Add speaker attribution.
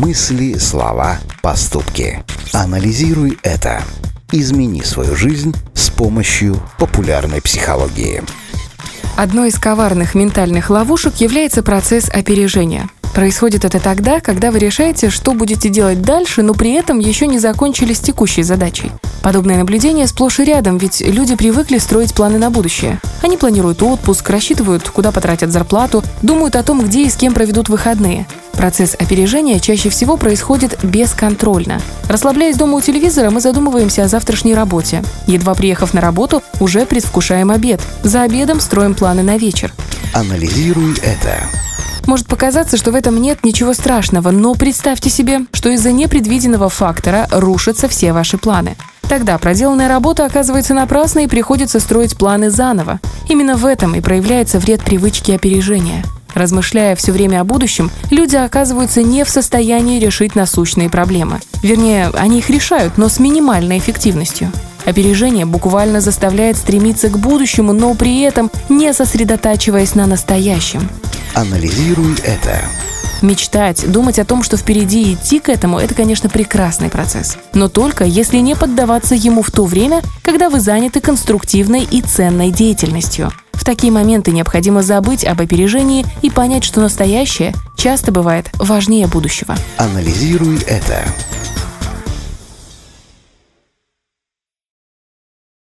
Speaker 1: Мысли, слова, поступки. Анализируй это. Измени свою жизнь с помощью популярной психологии.
Speaker 2: Одной из коварных ментальных ловушек является процесс опережения. Происходит это тогда, когда вы решаете, что будете делать дальше, но при этом еще не закончили с текущей задачей. Подобное наблюдение сплошь и рядом, ведь люди привыкли строить планы на будущее. Они планируют отпуск, рассчитывают, куда потратят зарплату, думают о том, где и с кем проведут выходные. Процесс опережения чаще всего происходит бесконтрольно. Расслабляясь дома у телевизора, мы задумываемся о завтрашней работе. Едва приехав на работу, уже предвкушаем обед. За обедом строим планы на вечер.
Speaker 1: Анализируй это.
Speaker 2: Может показаться, что в этом нет ничего страшного, но представьте себе, что из-за непредвиденного фактора рушатся все ваши планы. Тогда проделанная работа оказывается напрасной и приходится строить планы заново. Именно в этом и проявляется вред привычки опережения. Размышляя все время о будущем, люди оказываются не в состоянии решить насущные проблемы. Вернее, они их решают, но с минимальной эффективностью. Опережение буквально заставляет стремиться к будущему, но при этом не сосредотачиваясь на настоящем.
Speaker 1: Анализируй это.
Speaker 2: Мечтать, думать о том, что впереди и идти к этому – это, конечно, прекрасный процесс. Но только если не поддаваться ему в то время, когда вы заняты конструктивной и ценной деятельностью. В такие моменты необходимо забыть об опережении и понять, что настоящее часто бывает важнее будущего.
Speaker 1: Анализируй это.